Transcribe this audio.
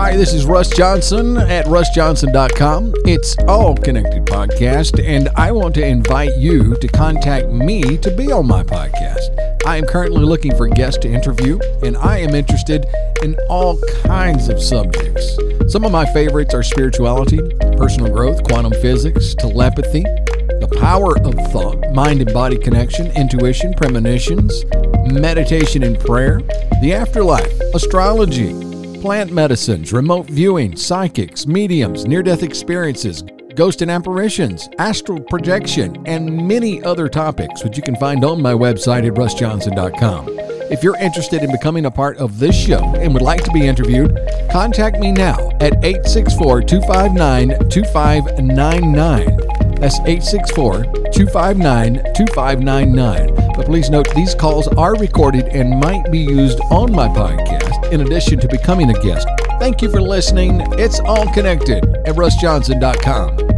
Hi, this is Russ Johnson at russjohnson.com. It's All Connected Podcast, and I want to invite you to contact me to be on my podcast. I am currently looking for guests to interview, and I am interested in all kinds of subjects. Some of my favorites are spirituality, personal growth, quantum physics, telepathy, the power of thought, mind and body connection, intuition, premonitions, meditation and prayer, the afterlife, astrology, plant medicines, remote viewing, psychics, mediums, near death experiences, ghost and apparitions, astral projection, and many other topics, which you can find on my website at russjohnson.com. If you're interested in becoming a part of this show and would like to be interviewed, contact me now at 864 259 2599. That's 864 259 2599. But please note these calls are recorded and might be used on my podcast in addition to becoming a guest. Thank you for listening. It's all connected at russjohnson.com.